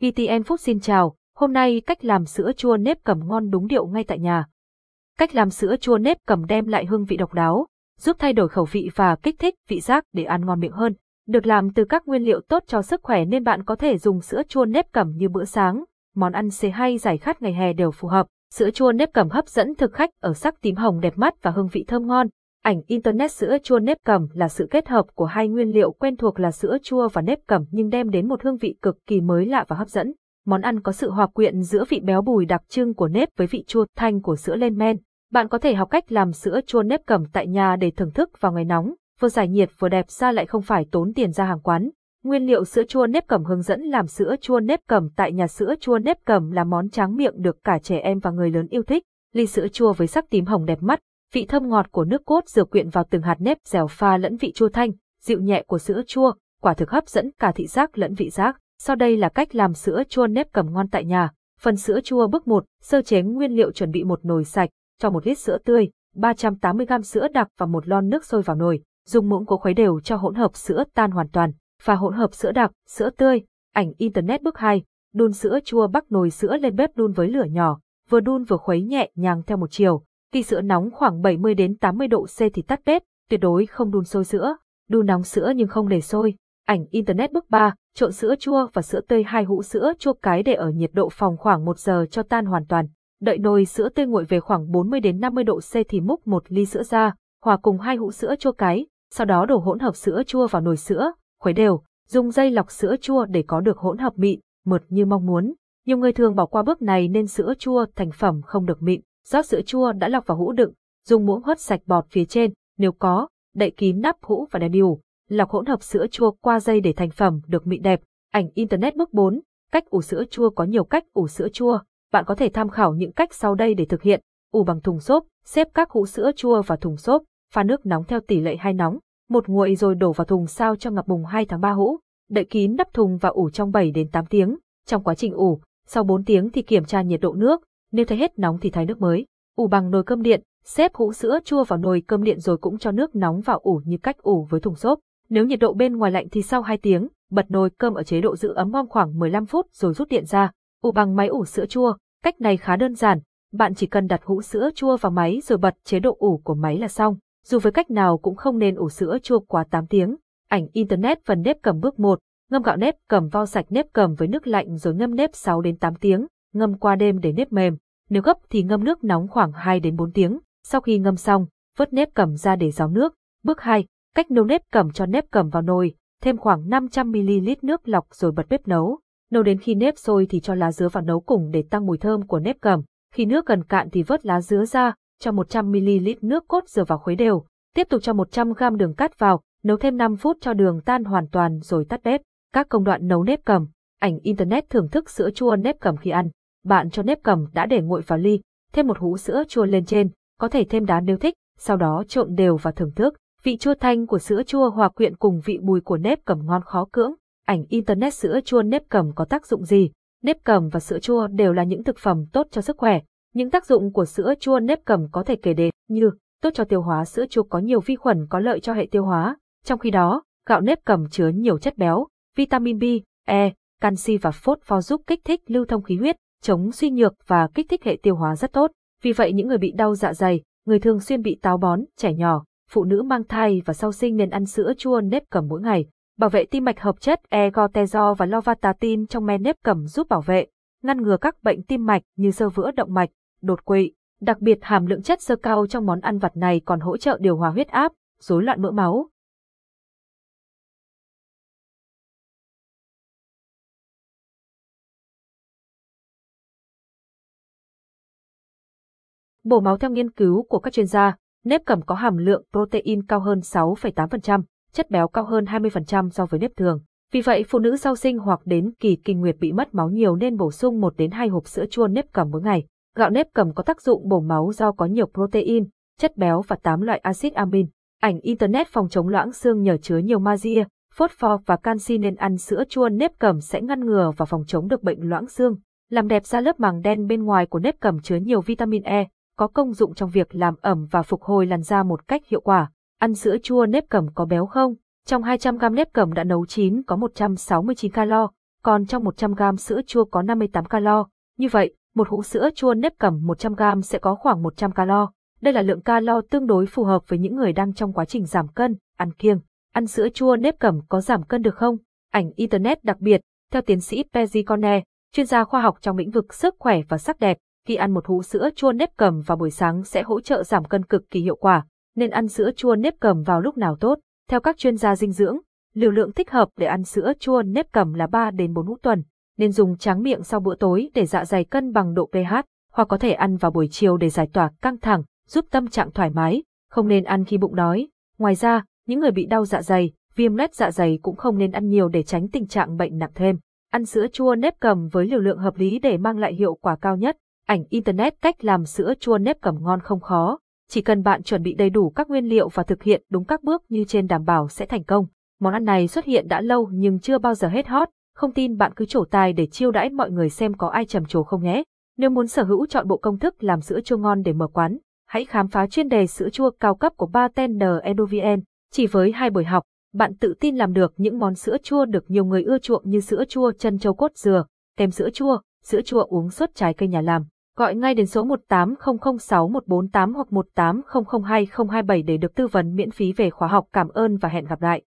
ETN Food xin chào, hôm nay cách làm sữa chua nếp cẩm ngon đúng điệu ngay tại nhà. Cách làm sữa chua nếp cẩm đem lại hương vị độc đáo, giúp thay đổi khẩu vị và kích thích vị giác để ăn ngon miệng hơn. Được làm từ các nguyên liệu tốt cho sức khỏe nên bạn có thể dùng sữa chua nếp cẩm như bữa sáng, món ăn xế hay giải khát ngày hè đều phù hợp. Sữa chua nếp cẩm hấp dẫn thực khách ở sắc tím hồng đẹp mắt và hương vị thơm ngon. Ảnh Internet sữa chua nếp cẩm là sự kết hợp của hai nguyên liệu quen thuộc là sữa chua và nếp cẩm nhưng đem đến một hương vị cực kỳ mới lạ và hấp dẫn. Món ăn có sự hòa quyện giữa vị béo bùi đặc trưng của nếp với vị chua thanh của sữa lên men. Bạn có thể học cách làm sữa chua nếp cẩm tại nhà để thưởng thức vào ngày nóng, vừa giải nhiệt vừa đẹp ra lại không phải tốn tiền ra hàng quán. Nguyên liệu sữa chua nếp cẩm hướng dẫn làm sữa chua nếp cẩm tại nhà sữa chua nếp cẩm là món tráng miệng được cả trẻ em và người lớn yêu thích. Ly sữa chua với sắc tím hồng đẹp mắt, vị thơm ngọt của nước cốt dừa quyện vào từng hạt nếp dẻo pha lẫn vị chua thanh, dịu nhẹ của sữa chua, quả thực hấp dẫn cả thị giác lẫn vị giác. Sau đây là cách làm sữa chua nếp cầm ngon tại nhà. Phần sữa chua bước 1, sơ chế nguyên liệu chuẩn bị một nồi sạch, cho một lít sữa tươi, 380g sữa đặc và một lon nước sôi vào nồi, dùng muỗng cố khuấy đều cho hỗn hợp sữa tan hoàn toàn, và hỗn hợp sữa đặc, sữa tươi, ảnh internet bước 2, đun sữa chua bắc nồi sữa lên bếp đun với lửa nhỏ, vừa đun vừa khuấy nhẹ nhàng theo một chiều. Khi sữa nóng khoảng 70 đến 80 độ C thì tắt bếp, tuyệt đối không đun sôi sữa, đun nóng sữa nhưng không để sôi. Ảnh internet bước 3, trộn sữa chua và sữa tươi hai hũ sữa chua cái để ở nhiệt độ phòng khoảng 1 giờ cho tan hoàn toàn. Đợi nồi sữa tươi nguội về khoảng 40 đến 50 độ C thì múc một ly sữa ra, hòa cùng hai hũ sữa chua cái, sau đó đổ hỗn hợp sữa chua vào nồi sữa, khuấy đều, dùng dây lọc sữa chua để có được hỗn hợp mịn, mượt như mong muốn. Nhiều người thường bỏ qua bước này nên sữa chua thành phẩm không được mịn. Rót sữa chua đã lọc vào hũ đựng, dùng muỗng hớt sạch bọt phía trên, nếu có, đậy kín nắp hũ và đèn điều. Lọc hỗn hợp sữa chua qua dây để thành phẩm được mịn đẹp. Ảnh internet bước 4, cách ủ sữa chua có nhiều cách ủ sữa chua. Bạn có thể tham khảo những cách sau đây để thực hiện. Ủ bằng thùng xốp, xếp các hũ sữa chua vào thùng xốp, pha nước nóng theo tỷ lệ hai nóng, một nguội rồi đổ vào thùng sao cho ngập bùng 2 tháng 3 hũ, đậy kín nắp thùng và ủ trong 7 đến 8 tiếng. Trong quá trình ủ, sau 4 tiếng thì kiểm tra nhiệt độ nước, nếu thấy hết nóng thì thay nước mới. Ủ bằng nồi cơm điện, xếp hũ sữa chua vào nồi cơm điện rồi cũng cho nước nóng vào ủ như cách ủ với thùng xốp. Nếu nhiệt độ bên ngoài lạnh thì sau 2 tiếng, bật nồi cơm ở chế độ giữ ấm ngon khoảng 15 phút rồi rút điện ra. Ủ bằng máy ủ sữa chua, cách này khá đơn giản, bạn chỉ cần đặt hũ sữa chua vào máy rồi bật chế độ ủ của máy là xong. Dù với cách nào cũng không nên ủ sữa chua quá 8 tiếng. Ảnh Internet phần nếp cầm bước 1, ngâm gạo nếp cầm vo sạch nếp cầm với nước lạnh rồi ngâm nếp 6 đến 8 tiếng, ngâm qua đêm để nếp mềm. Nếu gấp thì ngâm nước nóng khoảng 2 đến 4 tiếng. Sau khi ngâm xong, vớt nếp cầm ra để ráo nước. Bước 2, cách nấu nếp cầm cho nếp cầm vào nồi, thêm khoảng 500ml nước lọc rồi bật bếp nấu. Nấu đến khi nếp sôi thì cho lá dứa vào nấu cùng để tăng mùi thơm của nếp cầm. Khi nước gần cạn thì vớt lá dứa ra, cho 100ml nước cốt dừa vào khuấy đều. Tiếp tục cho 100g đường cắt vào, nấu thêm 5 phút cho đường tan hoàn toàn rồi tắt bếp. Các công đoạn nấu nếp cầm, ảnh internet thưởng thức sữa chua nếp cầm khi ăn. Bạn cho nếp cầm đã để nguội vào ly, thêm một hũ sữa chua lên trên, có thể thêm đá nếu thích, sau đó trộn đều và thưởng thức. Vị chua thanh của sữa chua hòa quyện cùng vị bùi của nếp cầm ngon khó cưỡng. Ảnh internet sữa chua nếp cầm có tác dụng gì? Nếp cầm và sữa chua đều là những thực phẩm tốt cho sức khỏe. Những tác dụng của sữa chua nếp cầm có thể kể đến như tốt cho tiêu hóa sữa chua có nhiều vi khuẩn có lợi cho hệ tiêu hóa. Trong khi đó, gạo nếp cầm chứa nhiều chất béo, vitamin B, E, canxi và phốt pho giúp kích thích lưu thông khí huyết, chống suy nhược và kích thích hệ tiêu hóa rất tốt. Vì vậy những người bị đau dạ dày, người thường xuyên bị táo bón, trẻ nhỏ, phụ nữ mang thai và sau sinh nên ăn sữa chua nếp cầm mỗi ngày. Bảo vệ tim mạch hợp chất Egotezo và lovatatin trong men nếp cầm giúp bảo vệ, ngăn ngừa các bệnh tim mạch như sơ vữa động mạch, đột quỵ. Đặc biệt hàm lượng chất xơ cao trong món ăn vặt này còn hỗ trợ điều hòa huyết áp, rối loạn mỡ máu. Bổ máu theo nghiên cứu của các chuyên gia, nếp cẩm có hàm lượng protein cao hơn 6,8%, chất béo cao hơn 20% so với nếp thường. Vì vậy, phụ nữ sau sinh hoặc đến kỳ kinh nguyệt bị mất máu nhiều nên bổ sung 1 đến 2 hộp sữa chua nếp cẩm mỗi ngày. Gạo nếp cẩm có tác dụng bổ máu do có nhiều protein, chất béo và 8 loại axit amin. Ảnh internet phòng chống loãng xương nhờ chứa nhiều magie, phosphor và canxi nên ăn sữa chua nếp cẩm sẽ ngăn ngừa và phòng chống được bệnh loãng xương. Làm đẹp da lớp màng đen bên ngoài của nếp cẩm chứa nhiều vitamin E, có công dụng trong việc làm ẩm và phục hồi làn da một cách hiệu quả. Ăn sữa chua nếp cẩm có béo không? Trong 200 g nếp cẩm đã nấu chín có 169 calo, còn trong 100g sữa chua có 58 calo. Như vậy, một hũ sữa chua nếp cẩm 100g sẽ có khoảng 100 calo. Đây là lượng calo tương đối phù hợp với những người đang trong quá trình giảm cân, ăn kiêng. Ăn sữa chua nếp cẩm có giảm cân được không? Ảnh Internet đặc biệt, theo tiến sĩ Pezzi Cone, chuyên gia khoa học trong lĩnh vực sức khỏe và sắc đẹp, khi ăn một hũ sữa chua nếp cầm vào buổi sáng sẽ hỗ trợ giảm cân cực kỳ hiệu quả, nên ăn sữa chua nếp cầm vào lúc nào tốt. Theo các chuyên gia dinh dưỡng, liều lượng thích hợp để ăn sữa chua nếp cầm là 3 đến 4 hũ tuần, nên dùng tráng miệng sau bữa tối để dạ dày cân bằng độ pH, hoặc có thể ăn vào buổi chiều để giải tỏa căng thẳng, giúp tâm trạng thoải mái, không nên ăn khi bụng đói. Ngoài ra, những người bị đau dạ dày, viêm loét dạ dày cũng không nên ăn nhiều để tránh tình trạng bệnh nặng thêm. Ăn sữa chua nếp cầm với liều lượng hợp lý để mang lại hiệu quả cao nhất. Ảnh Internet cách làm sữa chua nếp cẩm ngon không khó. Chỉ cần bạn chuẩn bị đầy đủ các nguyên liệu và thực hiện đúng các bước như trên đảm bảo sẽ thành công. Món ăn này xuất hiện đã lâu nhưng chưa bao giờ hết hot, không tin bạn cứ trổ tài để chiêu đãi mọi người xem có ai trầm trồ không nhé. Nếu muốn sở hữu chọn bộ công thức làm sữa chua ngon để mở quán, hãy khám phá chuyên đề sữa chua cao cấp của Bartender Edovn. Chỉ với hai buổi học, bạn tự tin làm được những món sữa chua được nhiều người ưa chuộng như sữa chua chân châu cốt dừa, kem sữa chua, sữa chua uống suốt trái cây nhà làm. Gọi ngay đến số 18006 hoặc 18002 để được tư vấn miễn phí về khóa học. Cảm ơn và hẹn gặp lại.